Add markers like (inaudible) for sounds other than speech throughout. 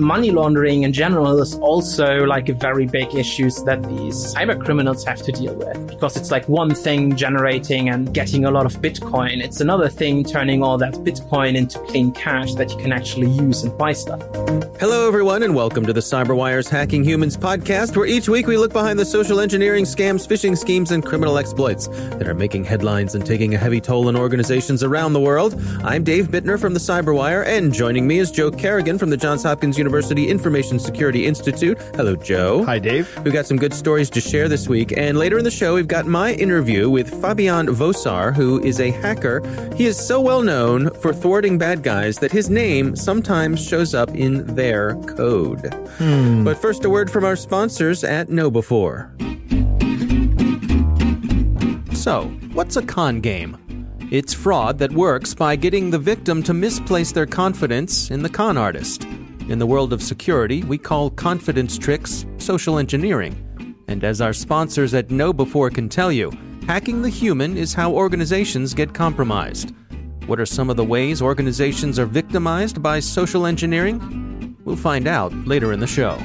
money laundering in general is also like a very big issue that these cyber criminals have to deal with because it's like one thing generating and getting a lot of Bitcoin. It's another thing turning all that Bitcoin into clean cash that you can actually use and buy stuff. Hello, everyone, and welcome to the CyberWire's Hacking Humans podcast, where each week we look behind the social engineering scams, phishing schemes, and criminal exploits that are making headlines and taking a heavy toll on organizations around the world. I'm Dave Bittner from the CyberWire, and joining me is Joe Carrigan from the Johns Hopkins University Information Security Institute. Hello, Joe. Hi, Dave. We've got some good stories to share this week, and later in the show, we've got my interview with Fabian Wosar, who is a hacker. He is so well known for thwarting bad guys that his name sometimes shows up in their code. Hmm. But first, a word from our sponsors at KnowBe4. So, what's a con game? It's fraud that works by getting the victim to misplace their confidence in the con artist. In the world of security, we call confidence tricks social engineering. And as our sponsors at KnowBe4 can tell you, hacking the human is how organizations get compromised. What are some of the ways organizations are victimized by social engineering? We'll find out later in the show.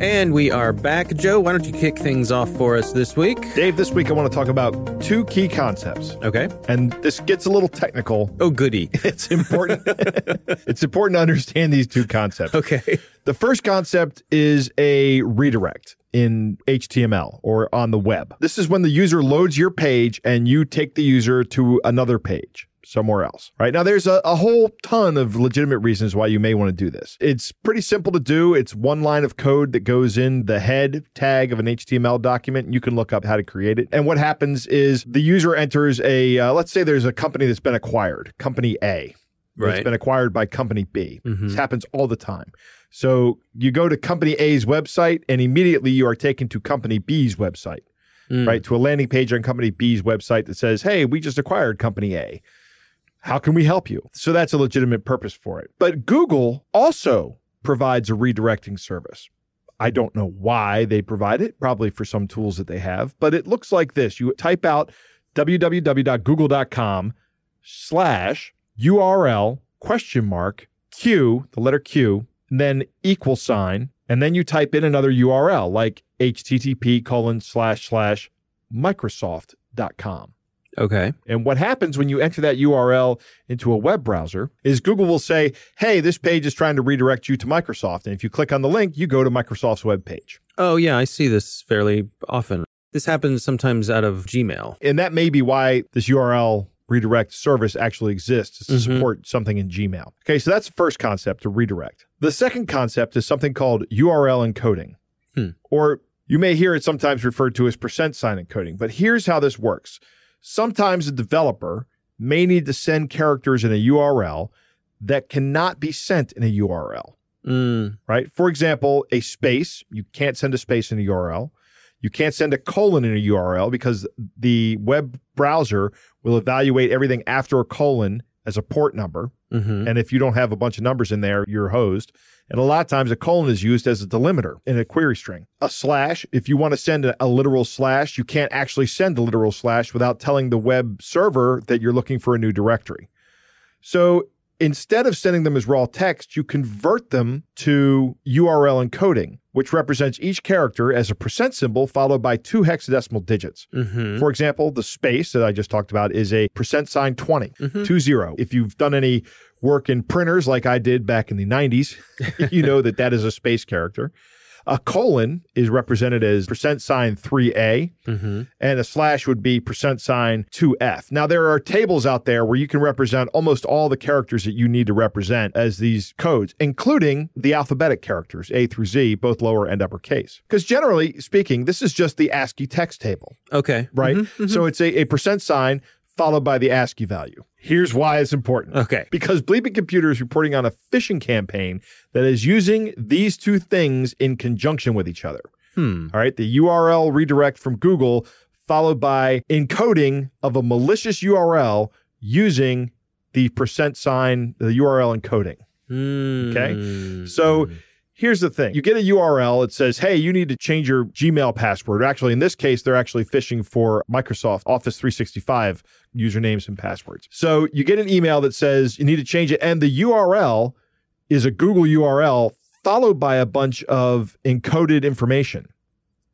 And we are back. Joe, why don't you kick things off for us this week? Dave, this week I want to talk about two key concepts. Okay. And this gets a little technical. Oh, goody. (laughs) It's important. (laughs) it's important to understand these two concepts. Okay. The first concept is a redirect in HTML or on the web. This is when the user loads your page and you take the user to another page somewhere else. Right now, there's a, a, whole ton of legitimate reasons why you may want to do this. It's pretty simple to do. It's one line of code that goes in the head tag of an HTML document. You can look up how to create it. And what happens is the user enters a, uh, let's say there's a company that's been acquired, company A. Right. It's been acquired by company B. Mhm. This happens all the time. So you go to company A's website and immediately you are taken to company B's website, Mm. right? To a landing page on company B's website that says, hey, we just acquired company A. How can we help you? So that's a legitimate purpose for it. But Google also provides a redirecting service. I don't know why they provide it, probably for some tools that they have, but it looks like this. You type out www.google.com slash URL question mark Q, the letter Q, and then equal sign, and then you type in another URL like http colon slash slash Microsoft.com. Okay. And what happens when you enter that URL into a web browser is Google will say, hey, this page is trying to redirect you to Microsoft. And if you click on the link, you go to Microsoft's web page. Oh, yeah, I see this fairly often. This happens sometimes out of Gmail. And that may be why this URL redirect service actually exists is to Mhm. support something in Gmail. Okay, so that's the first concept to redirect. The second concept is something called URL encoding, Hmm. or you may hear it sometimes referred to as percent sign encoding. But here's how this works sometimes a developer may need to send characters in a URL that cannot be sent in a URL Mm. right? For example, a space, you can't send a space in a URL. You can't send a colon in a URL because the web browser will evaluate everything after a colon as a port number. hmm And if you don't have a bunch of numbers in there, you're hosed. And a lot of times a colon is used as a delimiter in a query string. A slash, if you want to send a, a literal slash, you can't actually send a literal slash without telling the web server that you're looking for a new directory. So instead of sending them as raw text, you convert them to URL encoding, which represents each character as a percent symbol followed by two hexadecimal digits. hmm For example, the space that I just talked about is a percent sign 20, Mhm. two zero. If you've done any work in printers like I did back in the 90s, (laughs) you know that that is a space character. A colon is represented as percent sign 3A, hmm and a slash would be percent sign 2F. Now, there are tables out there where you can represent almost all the characters that you need to represent as these codes, including the alphabetic characters, A through Z, both lower and uppercase. Because generally speaking, this is just the ASCII text table Okay. right? Mhm, mhm. So it's a, a percent sign followed by the ASCII value. Here's why it's important. Okay. Because Bleeping Computer is reporting on a phishing campaign that is using these two things in conjunction with each other. Hmm. All right. The URL redirect from Google, followed by encoding of a malicious URL using the percent sign, the URL encoding. Okay. So here's the thing you get a URL, it says, hey, you need to change your Gmail password. Actually, in this case, they're actually phishing for Microsoft Office 365 usernames and passwords. So you get an email that says you need to change it, and the URL is a Google URL followed by a bunch of encoded information,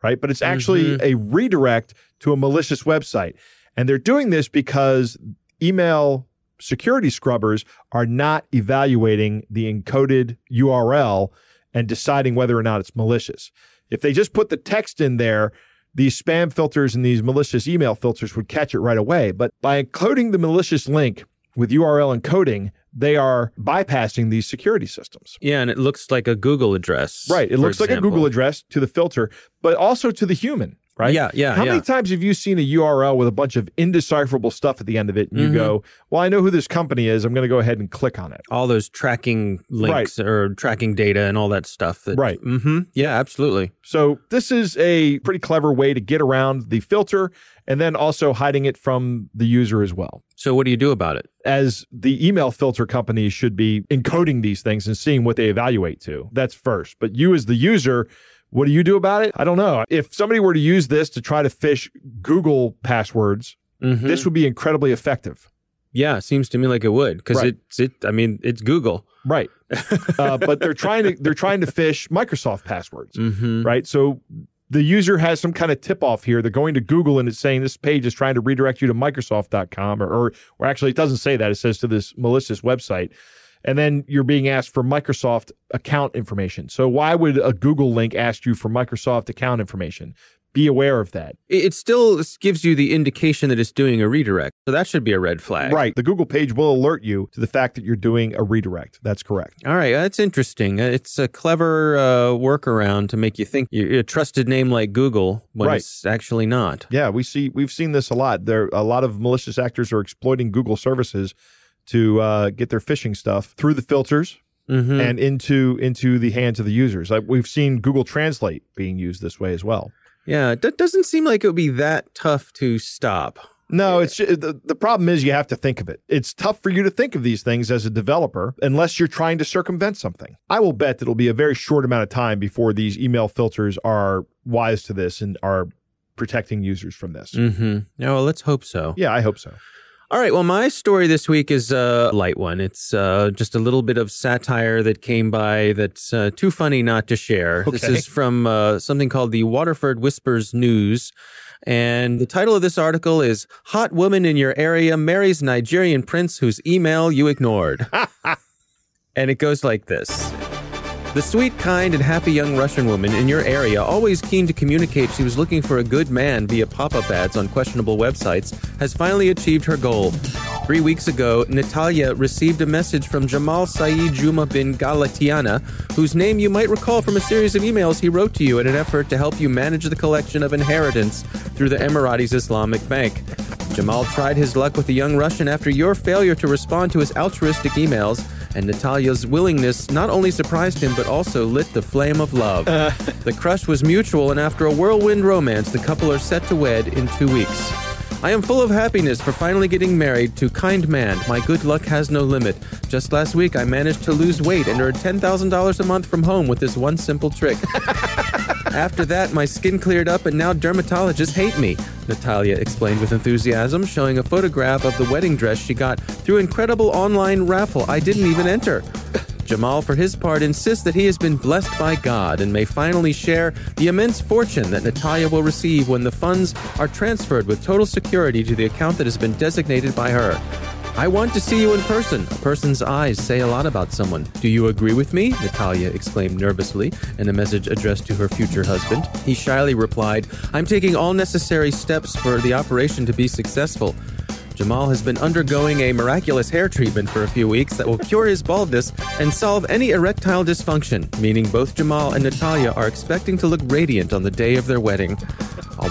right? But it's actually Mhm. a redirect to a malicious website. And they're doing this because email security scrubbers are not evaluating the encoded URL and deciding whether or not it's malicious. If they just put the text in there, these spam filters and these malicious email filters would catch it right away. But by encoding the malicious link with URL encoding, they are bypassing these security systems. Yeah, and it looks like a Google address. Right. It looks like a. Google address to the filter, but also to the human, right? Yeah, yeah, How yeah. many times have you seen a URL with a bunch of indecipherable stuff at the end of it and you Mhm. go, well, I know who this company is. I'm going to go ahead and click on it. all those tracking links or tracking data and all that stuff. That, Right. Mm-hmm. Yeah, absolutely. So this is a pretty clever way to get around the filter and then also hiding it from the user as well. So what do you do about it? As the email filter companies should be encoding these things and seeing what they evaluate to. That's first. But you as the user, what do you do about it? I don't know. If somebody were to use this to try to phish Google passwords, Mhm. this would be incredibly effective. yeah, seems to me like it would because Right. it's it. I mean, it's Google. Right. (laughs) uh, but they're trying to they're trying to phish Microsoft passwords. Mm-hmm. right? So the user has some kind of tip off here. They're going to Google and it's saying this page is trying to redirect you to Microsoft.com or, or, or actually, it doesn't say that. It says to this malicious website. And then you're being asked for Microsoft account information. So why would a Google link ask you for Microsoft account information? Be aware of that. It, it still gives you the indication that it's doing a redirect, so that should be a red flag. Right. The Google page will alert you to the fact that you're doing a redirect. That's correct. All right, that's interesting. Uh, It's a clever uh, workaround to make you think you're a trusted name like Google when Right. it's actually not. Yeah, we see we've seen this a lot. There a lot of malicious actors are exploiting Google services to uh, get their phishing stuff through the filters Mm-hmm. and into into the hands of the users. Like we've seen Google Translate being used this way as well. yeah, that doesn't seem like it would be that tough to stop. No, it's ju- the, the problem is you have to think of it. It's tough for you to think of these things as a developer unless you're trying to circumvent something. I will bet that it'll be a very short amount of time before these email filters are wise to this and are protecting users from this. Mm-hmm. Well, let's hope so. Yeah, I hope so. All right. Well, my story this week is a light one. It's uh, just a little bit of satire that came by that's uh, too funny not to share. This is from uh, something called the Waterford Whispers News. And the title of this article is Hot Woman in Your Area Marries Nigerian Prince Whose Email You Ignored. (laughs) and it goes like this. The sweet, kind, and happy young Russian woman in your area, always keen to communicate she was looking for a good man via pop up ads on questionable websites, has finally achieved her goal. Three weeks ago, Natalia received a message from Jamal Saeed Juma bin Galatiana, whose name you might recall from a series of emails he wrote to you in an effort to help you manage the collection of inheritance through the Emirates Islamic Bank. Jamal tried his luck with the young Russian after your failure to respond to his altruistic emails, and Natalia's willingness not only surprised him but also lit the flame of love. Uh. (laughs) the crush was mutual, and after a whirlwind romance, the couple are set to wed in two weeks. I am full of happiness for finally getting married to kind man. My good luck has no limit. Just last week, I managed to lose weight and earn $10,000 a month from home with this one simple trick. (laughs) After that, my skin cleared up and now dermatologists hate me, Natalia explained with enthusiasm, showing a photograph of the wedding dress she got through incredible online raffle I didn't even enter. Jamal, for his part, insists that he has been blessed by God and may finally share the immense fortune that Natalia will receive when the funds are transferred with total security to the account that has been designated by her. I want to see you in person. A person's eyes say a lot about someone. Do you agree with me? Natalia exclaimed nervously in a message addressed to her future husband. He shyly replied, I'm taking all necessary steps for the operation to be successful. Jamal has been undergoing a miraculous hair treatment for a few weeks that will cure his baldness and solve any erectile dysfunction, meaning both Jamal and Natalia are expecting to look radiant on the day of their wedding.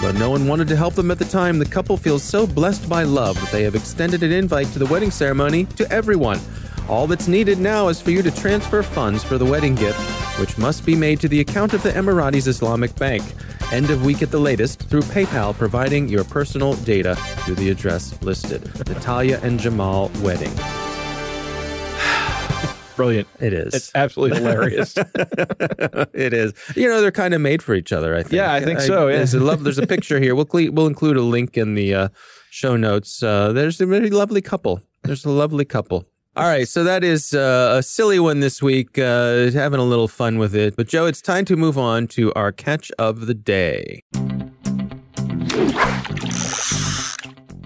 Although no one wanted to help them at the time, the couple feels so blessed by love that they have extended an invite to the wedding ceremony to everyone. All that's needed now is for you to transfer funds for the wedding gift, which must be made to the account of the Emirates Islamic Bank. End of week at the latest through PayPal, providing your personal data through the address listed. Natalia and Jamal wedding. Brilliant. It is. It's absolutely hilarious. (laughs) it is. You know, they're kind of made for each other. I think. Yeah, I think so, yeah. There's a love. There's a (laughs) picture here. We'll cle- we'll include a link in the uh, show notes. Uh, there's a really lovely couple. There's a lovely couple. All right, so that is uh, a silly one this week. Uh, having a little fun with it. But Joe, it's time to move on to our catch of the day.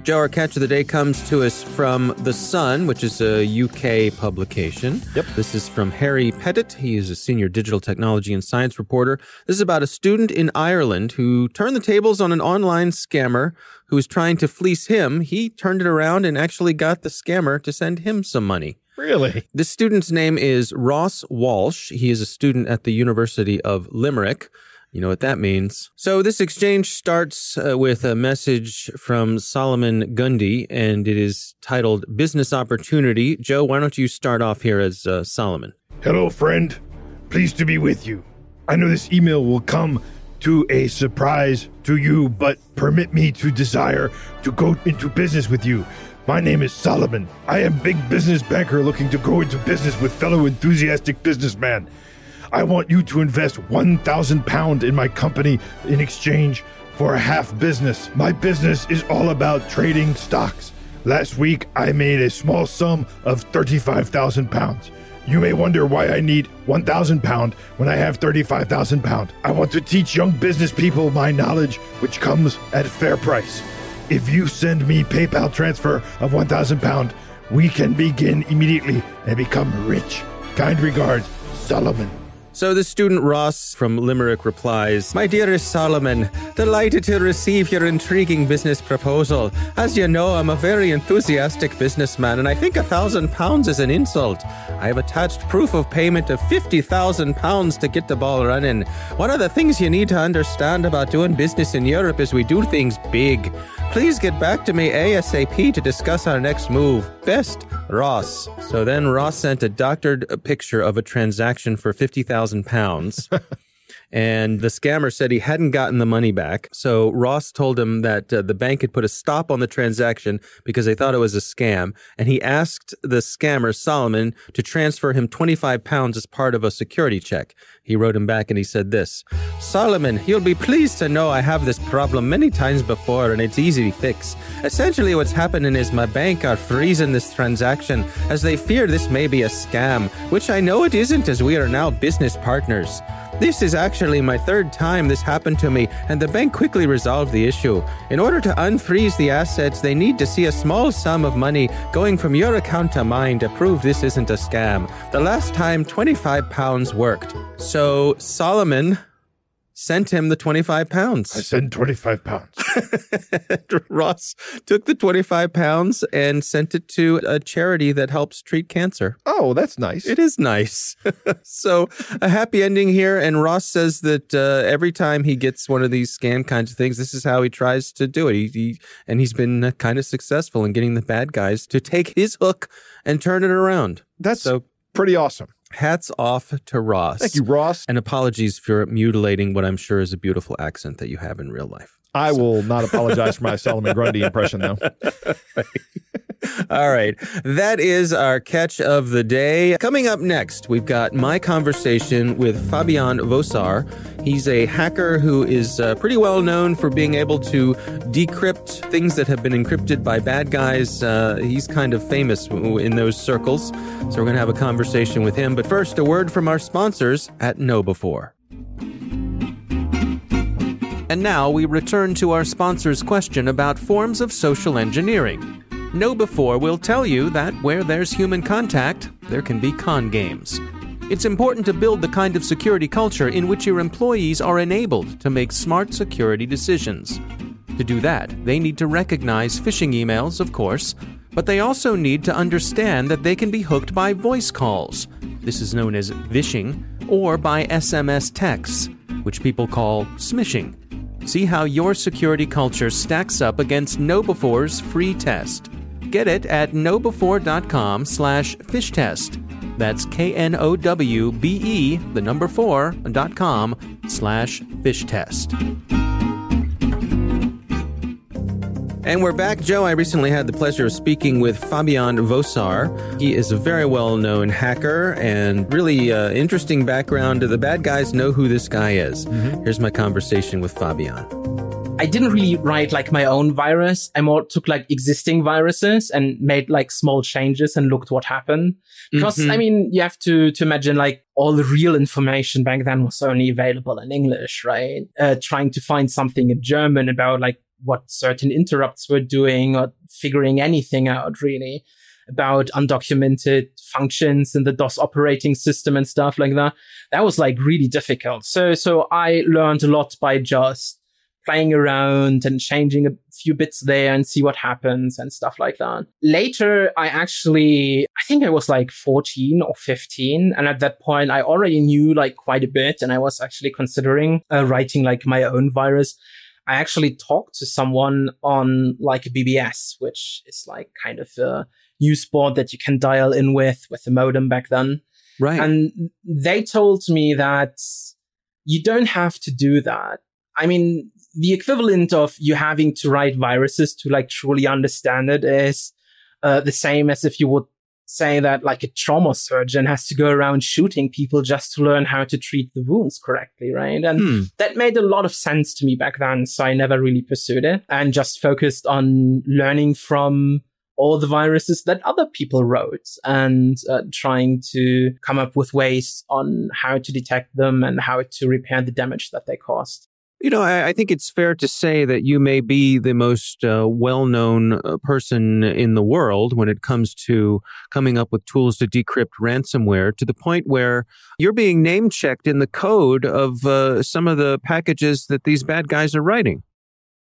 Joe, our catch of the day comes to us from The Sun, which is a UK publication. Yep. This is from Harry Pettit. He is a senior digital technology and science reporter. This is about a student in Ireland who turned the tables on an online scammer who was trying to fleece him. He turned it around and actually got the scammer to send him some money. Really? The student's name is Ross Walsh. He is a student at the University of Limerick. You know what that means. So this exchange starts uh, with a message from Solomon Grundy, and it is titled Business Opportunity. Joe, why don't you start off here as uh, Solomon? Hello, friend. Pleased to be with you. I know this email will come to a surprise to you, but permit me to desire to go into business with you. My name is Solomon. I am big business banker looking to go into business with fellow enthusiastic businessman. I want you to invest 1,000 pound in my company in exchange for a half business. My business is all about trading stocks. Last week, I made a small sum of 35,000 pounds. You may wonder why I need 1,000 pound when I have 35,000 pound. I want to teach young business people my knowledge, which comes at a fair price. If you send me PayPal transfer of 1,000 pound, we can begin immediately and become rich. Kind regards, Solomon. So the student Ross from Limerick replies, My dearest Solomon, delighted to receive your intriguing business proposal. As you know, I'm a very enthusiastic businessman, and I think a thousand pounds is an insult. I have attached proof of payment of fifty thousand pounds to get the ball running. One of the things you need to understand about doing business in Europe is we do things big. Please get back to me ASAP to discuss our next move. Best, Ross. So then Ross sent a doctored picture of a transaction for 50,000 pounds. (laughs) and the scammer said he hadn't gotten the money back. So Ross told him that uh, the bank had put a stop on the transaction because they thought it was a scam. And he asked the scammer, Solomon, to transfer him 25 pounds as part of a security check. He wrote him back and he said this Solomon, you'll be pleased to know I have this problem many times before and it's easy to fix. Essentially, what's happening is my bank are freezing this transaction as they fear this may be a scam, which I know it isn't as we are now business partners. This is actually my third time this happened to me, and the bank quickly resolved the issue. In order to unfreeze the assets, they need to see a small sum of money going from your account to mine to prove this isn't a scam. The last time, 25 pounds worked. So Solomon sent him the 25 pounds. I sent 25 pounds. (laughs) Ross took the 25 pounds and sent it to a charity that helps treat cancer. Oh, that's nice. It is nice. (laughs) so, a happy ending here. And Ross says that uh, every time he gets one of these scam kinds of things, this is how he tries to do it. He, he and he's been uh, kind of successful in getting the bad guys to take his hook and turn it around. That's So, pretty awesome. Hats off to Ross. Thank you, Ross. And apologies for mutilating what I'm sure is a beautiful accent that you have in real life. I will not apologize for my Solomon Grundy impression, though. (laughs) All right. That is our catch of the day. Coming up next, we've got my conversation with Fabian Wosar. He's a hacker who is uh, pretty well known for being able to decrypt things that have been encrypted by bad guys. Uh, he's kind of famous in those circles. So we're going to have a conversation with him. But first, a word from our sponsors at KnowBe4. And now we return to our sponsor's question about forms of social engineering. KnowBe4 will tell you that where there's human contact, there can be con games. It's important to build the kind of security culture in which your employees are enabled to make smart security decisions. To do that, they need to recognize phishing emails, of course, but they also need to understand that they can be hooked by voice calls. This is known as vishing, or by SMS texts, which people call smishing. See how your security culture stacks up against KnowBe4's free test. Get it at knowbe4.com slash phish test. That's K-N-O-W-B-E, the number four, dot com slash phish test. And we're back. Joe, I recently had the pleasure of speaking with Fabian Wosar. He is a very well known hacker and really uh, interesting background. The bad guys know who this guy is. Here's my conversation with Fabian. I didn't really write like my own virus. I more took like existing viruses and made like small changes and looked what happened. Because Mhm. I mean, you have to to imagine like all the real information back then was only available in English, right? Uh, trying to find something in German about like what certain interrupts were doing or figuring anything out really about undocumented functions in the DOS operating system and stuff like that. That was like really difficult. So, so I learned a lot by just playing around and changing a few bits there and see what happens and stuff like that. Later, I actually, I think I was like 14 or 15. And at that point, I already knew like quite a bit and I was actually considering uh, writing like my own virus. I actually talked to someone on like a BBS, which is like kind of a news board that you can dial in with, with the modem back then. Right. And they told me that you don't have to do that. I mean, the equivalent of you having to write viruses to like truly understand it is uh, the same as if you would say that like a trauma surgeon has to go around shooting people just to learn how to treat the wounds correctly, right? And Hmm. that made a lot of sense to me back then. So I never really pursued it and just focused on learning from all the viruses that other people wrote and uh, trying to come up with ways on how to detect them and how to repair the damage that they caused. You know, I, I think it's fair to say that you may be the most uh, well known uh, person in the world when it comes to coming up with tools to decrypt ransomware to the point where you're being name checked in the code of uh, some of the packages that these bad guys are writing.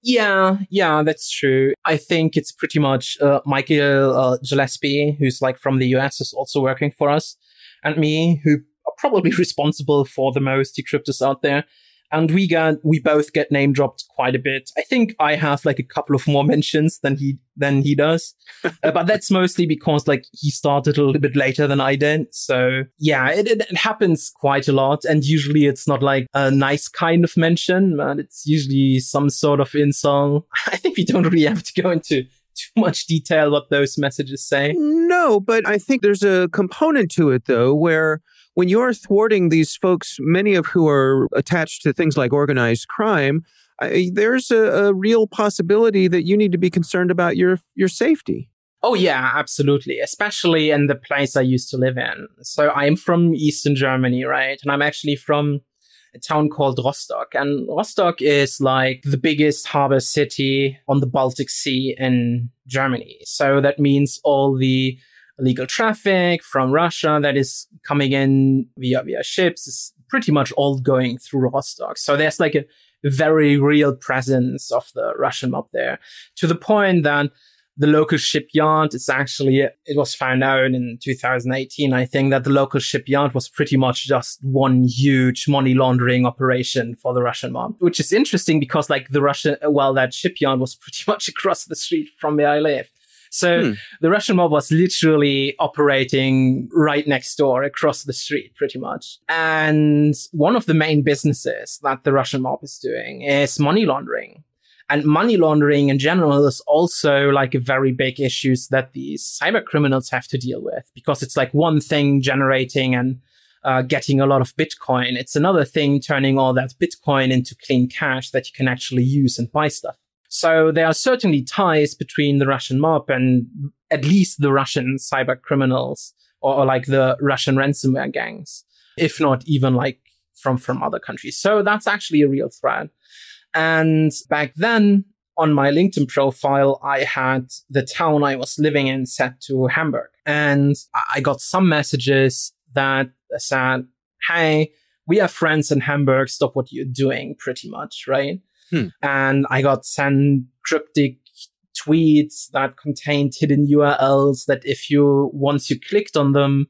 Yeah, yeah, that's true. I think it's pretty much uh, Michael uh, Gillespie, who's like from the US, is also working for us, and me, who are probably (laughs) responsible for the most decryptors out there. And we got, we both get name dropped quite a bit. I think I have like a couple of more (laughs) mentions than he, than he does. (laughs) uh, but that's mostly because like he started a little bit later than I did. So yeah, it, it, it happens quite a lot. And usually it's not like a nice kind of mention, but it's usually some sort of insult. (laughs) I think we don't really have to go into too much detail what those messages say. No, but I think there's a component to it, though, where when you're thwarting these folks, many of who are attached to things like organized crime, I, there's a, a real possibility that you need to be concerned about your your safety. Oh yeah, absolutely. Especially in the place I used to live in. So I'm from Eastern Germany, right? And I'm actually from a town called Rostock. And Rostock is like the biggest harbor city on the Baltic Sea in Germany. So that means all the illegal traffic from Russia that is coming in via via ships is pretty much all going through Rostock. So there's like a very real presence of the Russian mob there to the point that the local shipyard it's actually it was found out in 2018 i think that the local shipyard was pretty much just one huge money laundering operation for the russian mob which is interesting because like the russian well that shipyard was pretty (laughs) much across the street from where i live so Hmm. the Russian mob was literally operating right next door across the street, pretty much. And one of the main businesses that the Russian mob is doing is money laundering. And money laundering in general is also like a very big issue that these cyber criminals have to deal with because it's like one thing generating and uh, getting a lot of Bitcoin. It's another thing turning all that Bitcoin into clean cash that you can actually use and buy stuff. So there are certainly ties between the Russian mob and at least the Russian cyber criminals or, or like the Russian ransomware gangs, if not even like from, from other countries. So that's actually a real threat. And back then on my LinkedIn profile, I had the town I was living in set to Hamburg. And I got some messages that said, Hey, we have friends in Hamburg. Stop what you're doing pretty much. Right. Hmm. And I got sent cryptic tweets that contained hidden URLs that if you, once you clicked on them,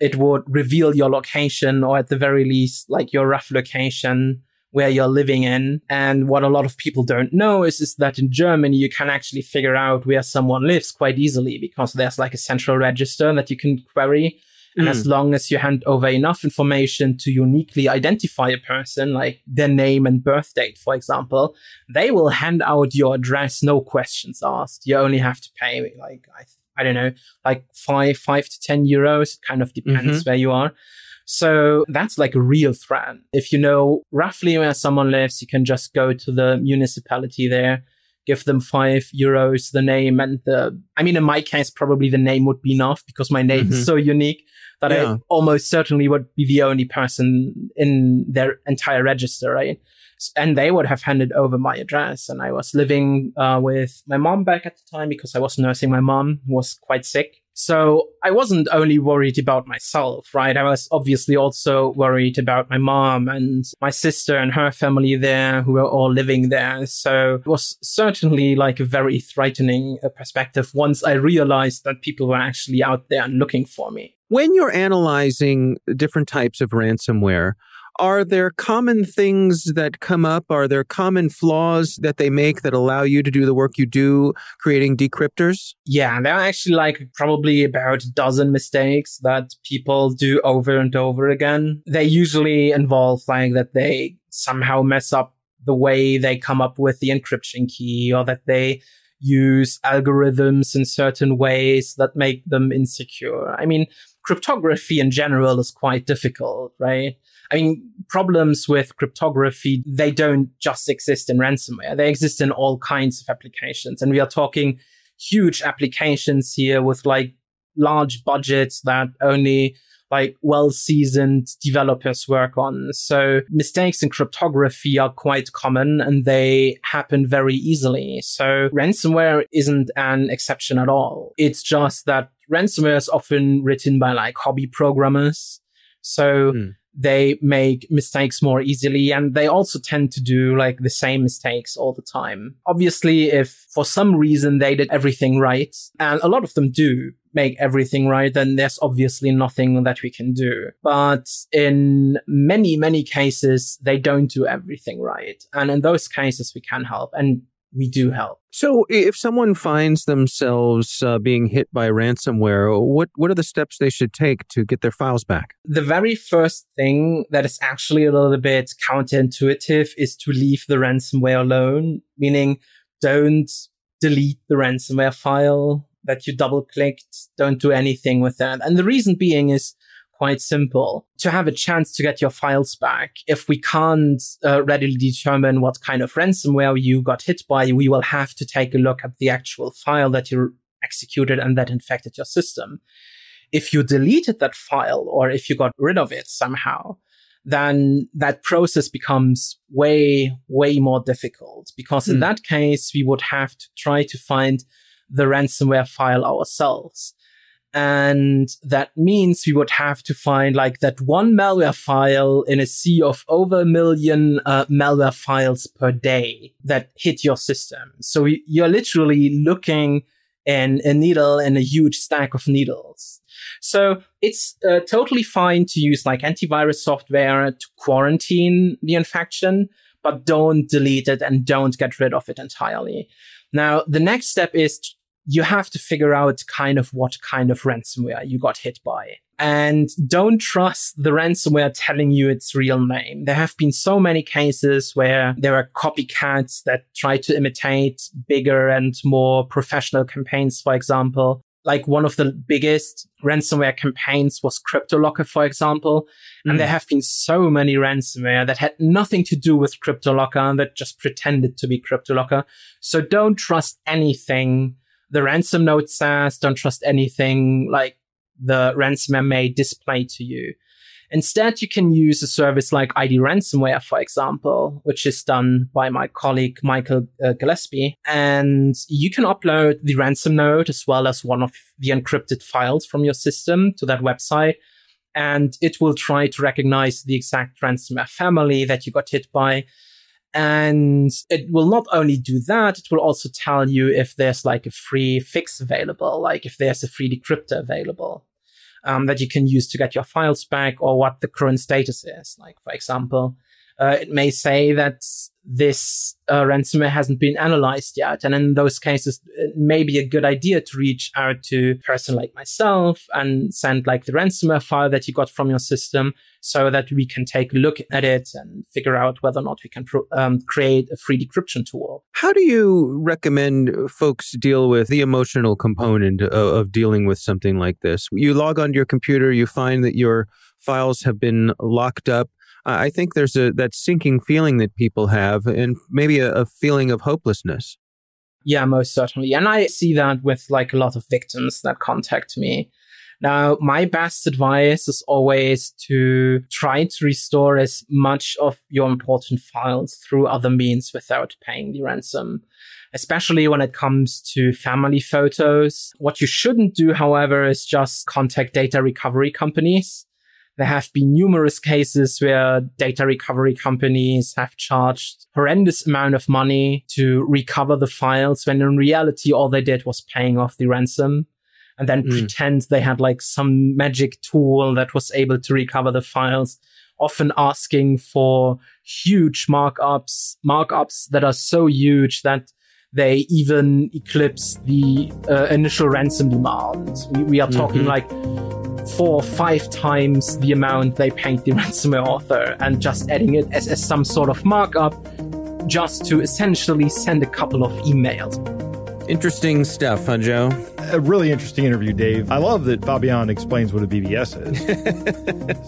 it would reveal your location or at the very least, like your rough location where you're living in. And what a lot of people don't know is, is that in Germany, you can actually figure out where someone lives quite easily because there's like a central register that you can query. And Mm. as long as you hand over enough information to uniquely identify a person, like their name and birth date, for example, they will hand out your address, no questions asked. You only have to pay like, I, I don't know, like five, five to 10 euros. It kind of depends where you are. So that's like a real threat. If you know roughly where someone lives, you can just go to the municipality there, give them five euros, the name and the, I mean, in my case, probably the name would be enough because my name mm-hmm. is so unique that yeah. I almost certainly would be the only person in their entire register, right? And they would have handed over my address. And I was living uh, with my mom back at the time because I was nursing my mom who was quite sick. So I wasn't only worried about myself, right? I was obviously also worried about my mom and my sister and her family there who were all living there. So it was certainly like a very threatening uh, perspective once I realized that people were actually out there looking for me. When you're analyzing different types of ransomware, are there common things that come up? Are there common flaws that they make that allow you to do the work you do, creating decryptors? Yeah, there are actually like probably about a dozen mistakes that people do over and over again. They usually involve like that they somehow mess up the way they come up with the encryption key or that they use algorithms in certain ways that make them insecure. I mean, cryptography in general is quite difficult, right? I mean, problems with cryptography, they don't just exist in ransomware. They exist in all kinds of applications. And we are talking huge applications here with like large budgets that only like well seasoned developers work on. So mistakes in cryptography are quite common and they happen very easily. So ransomware isn't an exception at all. It's just that ransomware is often written by like hobby programmers. So mm they make mistakes more easily and they also tend to do like the same mistakes all the time. Obviously, if for some reason they did everything right, and a lot of them do make everything right, then there's obviously nothing that we can do. But in many, many cases, they don't do everything right. And in those cases, we can help. And we do help. So, if someone finds themselves uh, being hit by ransomware, what what are the steps they should take to get their files back? The very first thing that is actually a little bit counterintuitive is to leave the ransomware alone, meaning don't delete the ransomware file that you double clicked. Don't do anything with that. And the reason being is quite simple. To have a chance to get your files back, if we can't uh, readily determine what kind of ransomware you got hit by, we will have to take a look at the actual file that you executed and that infected your system. If you deleted that file or if you got rid of it somehow, then that process becomes way, way more difficult because in hmm. that case, we would have to try to find the ransomware file ourselves. And that means we would have to find like that one malware file in a sea of over a million uh, malware files per day that hit your system. So you're literally looking in a needle in a huge stack of needles. So it's uh, totally fine to use like antivirus software to quarantine the infection, but don't delete it and don't get rid of it entirely. Now, the next step is you have to figure out kind of what kind of ransomware you got hit by. And don't trust the ransomware telling you its real name. There have been so many cases where there are copycats that try to imitate bigger and more professional campaigns, for example. Like one of the biggest ransomware campaigns was CryptoLocker, for example. And mm. there have been so many ransomware that had nothing to do with CryptoLocker that just pretended to be CryptoLocker. So don't trust anything the ransom note says don't trust anything like the ransomware may display to you. Instead, you can use a service like ID Ransomware, for example, which is done by my colleague Michael uh, Gillespie. And you can upload the ransom note as well as one of the encrypted files from your system to that website. And it will try to recognize the exact ransomware family that you got hit by and it will not only do that, it will also tell you if there's like a free fix available, like if there's a free decryptor available um, that you can use to get your files back or what the current status is. Like, for example, uh, it may say that this uh, ransomware hasn't been analyzed yet. And in those cases, it may be a good idea to reach out to a person like myself and send like the ransomware file that you got from your system so that we can take a look at it and figure out whether or not we can um, create a free decryption tool. How do you recommend folks deal with the emotional component of, of dealing with something like this? You log onto your computer, you find that your files have been locked up. I think there's a that sinking feeling that people have, and maybe a, a feeling of hopelessness. Yeah, most certainly. And I see that with like a lot of victims that contact me. Now, my best advice is always to try to restore as much of your important files through other means without paying the ransom, especially when it comes to family photos. What you shouldn't do, however, is just contact data recovery companies. There have been numerous cases where data recovery companies have charged horrendous amount of money to recover the files when in reality all they did was paying off the ransom and then mm. pretend they had like some magic tool that was able to recover the files, often asking for huge markups, markups that are so huge that they even eclipse the uh, initial ransom demand. We, we are mm-hmm. talking like four or five times the amount they paid the (laughs) ransomware author and just adding it as, as some sort of markup just to essentially send a couple of emails. Interesting stuff, huh, Joe? A really interesting interview, Dave. I love that Fabian explains what a BBS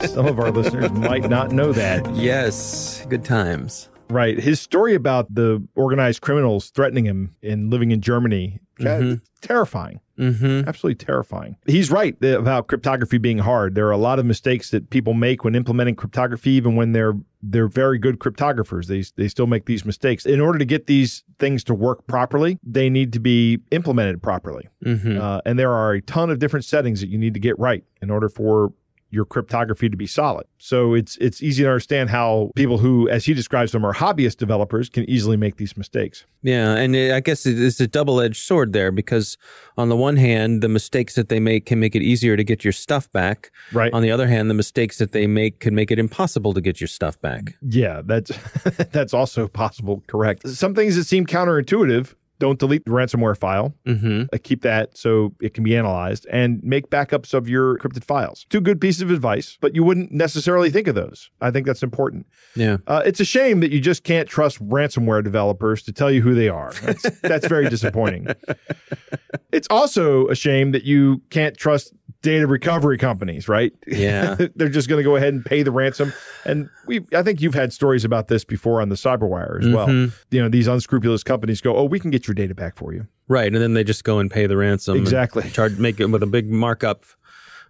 is. (laughs) Some of our listeners might not know that. Yes, good times. Right. His story about the organized criminals threatening him and living in Germany, mm-hmm. terrifying. Mm-hmm. Absolutely terrifying. He's right about cryptography being hard. There are a lot of mistakes that people make when implementing cryptography, even when they're they're very good cryptographers. They they still make these mistakes. In order to get these things to work properly, they need to be implemented properly. Mm-hmm. Uh, and there are a ton of different settings that you need to get right in order for your cryptography to be solid. So it's it's easy to understand how people who, as he describes them, are hobbyist developers can easily make these mistakes. Yeah, and I guess it's a double edged sword there because on the one hand, the mistakes that they make can make it easier to get your stuff back. Right. On the other hand, the mistakes that they make can make it impossible to get your stuff back. Yeah, that's (laughs) that's also possible. Correct. Some things that seem counterintuitive don't delete the ransomware file. Mm-hmm. Uh, keep that so it can be analyzed and make backups of your encrypted files. Two good pieces of advice, but you wouldn't necessarily think of those. I think that's important. Yeah. Uh, it's a shame that you just can't trust ransomware developers to tell you who they are. That's, that's very disappointing. (laughs) It's also a shame that you can't trust data recovery companies, right? Yeah. (laughs) They're just going to go ahead and pay the ransom. And we I think you've had stories about this before on the Cyberwire as mm-hmm. well. You know, these unscrupulous companies go, "Oh, we can get your data back for you." Right, and then they just go and pay the ransom. Exactly. (laughs) Charge make it with a big markup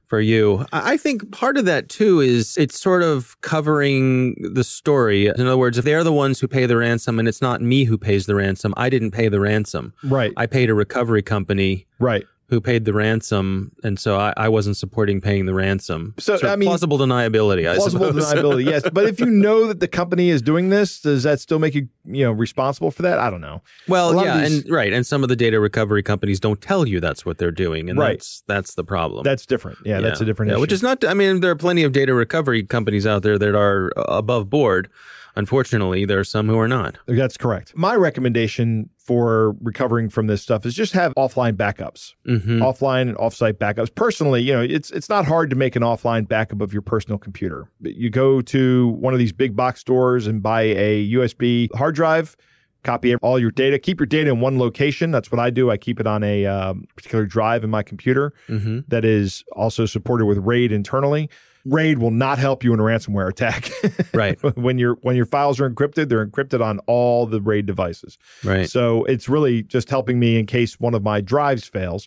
for you. I think part of that too is it's sort of covering the story. In other words, if they're the ones who pay the ransom and it's not me who pays the ransom, I didn't pay the ransom. Right. I paid a recovery company. Right who paid the ransom, and so I, I wasn't supporting paying the ransom. So I mean, plausible deniability. I plausible suppose. deniability, yes. But if you (laughs) know that the company is doing this, does that still make you you know responsible for that? I don't know. Well, yeah, these... and right, and some of the data recovery companies don't tell you that's what they're doing, and right. that's that's the problem. That's different. Yeah, yeah. that's a different yeah, issue. Which is not. I mean, there are plenty of data recovery companies out there that are above board. Unfortunately, there are some who are not. That's correct. My recommendation for recovering from this stuff is just have offline backups, mm-hmm. offline and offsite backups. Personally, you know, it's it's not hard to make an offline backup of your personal computer. You go to one of these big box stores and buy a USB hard drive. Copy all your data. Keep your data in one location. That's what I do. I keep it on a um, particular drive in my computer mm-hmm. that is also supported with RAID internally. RAID will not help you in a ransomware attack. (laughs) right. when your when your files are encrypted, they're encrypted on all the RAID devices. Right. So it's really just helping me in case one of my drives fails,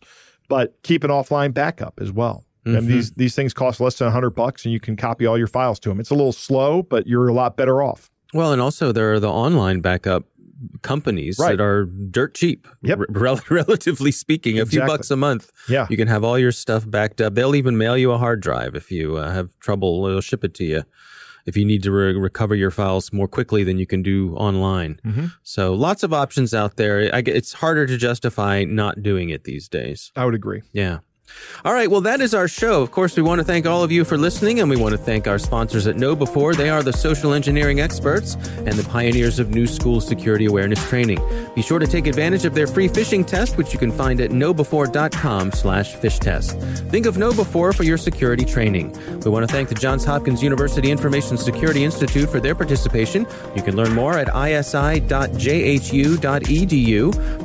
but keep an offline backup as well. Mm-hmm. And these these things cost less than 100 bucks and you can copy all your files to them. It's a little slow, but you're a lot better off. Well, and also there are the online backup companies right. that are dirt cheap. Yep. Re- (laughs) relatively speaking, exactly. a few bucks a month. Yeah. You can have all your stuff backed up. They'll even mail you a hard drive if you uh, have trouble. They'll ship it to you if you need to re- recover your files more quickly than you can do online. Mm-hmm. So lots of options out there. I, it's harder to justify not doing it these days. I would agree. Yeah. All right, well, that is our show. Of course, we want to thank all of you for listening, and we want to thank our sponsors at KnowBe4. They are the social engineering experts and the pioneers of new school security awareness training. Be sure to take advantage of their free phishing test, which you can find at knowbe4.com slash phish test. Think of KnowBe4 for your security training. We want to thank the Johns Hopkins University Information Security Institute for their participation. You can learn more at isi.jhu.edu.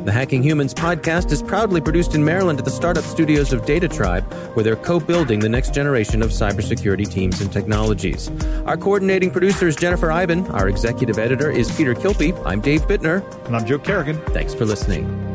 The Hacking Humans podcast is proudly produced in Maryland at the startup studios of DataTribe, where they're co-building the next generation of cybersecurity teams and technologies. Our coordinating producer is Jennifer Eiben. Our executive editor is Peter Kilpe. I'm Dave Bittner. And I'm Joe Carrigan. Thanks for listening.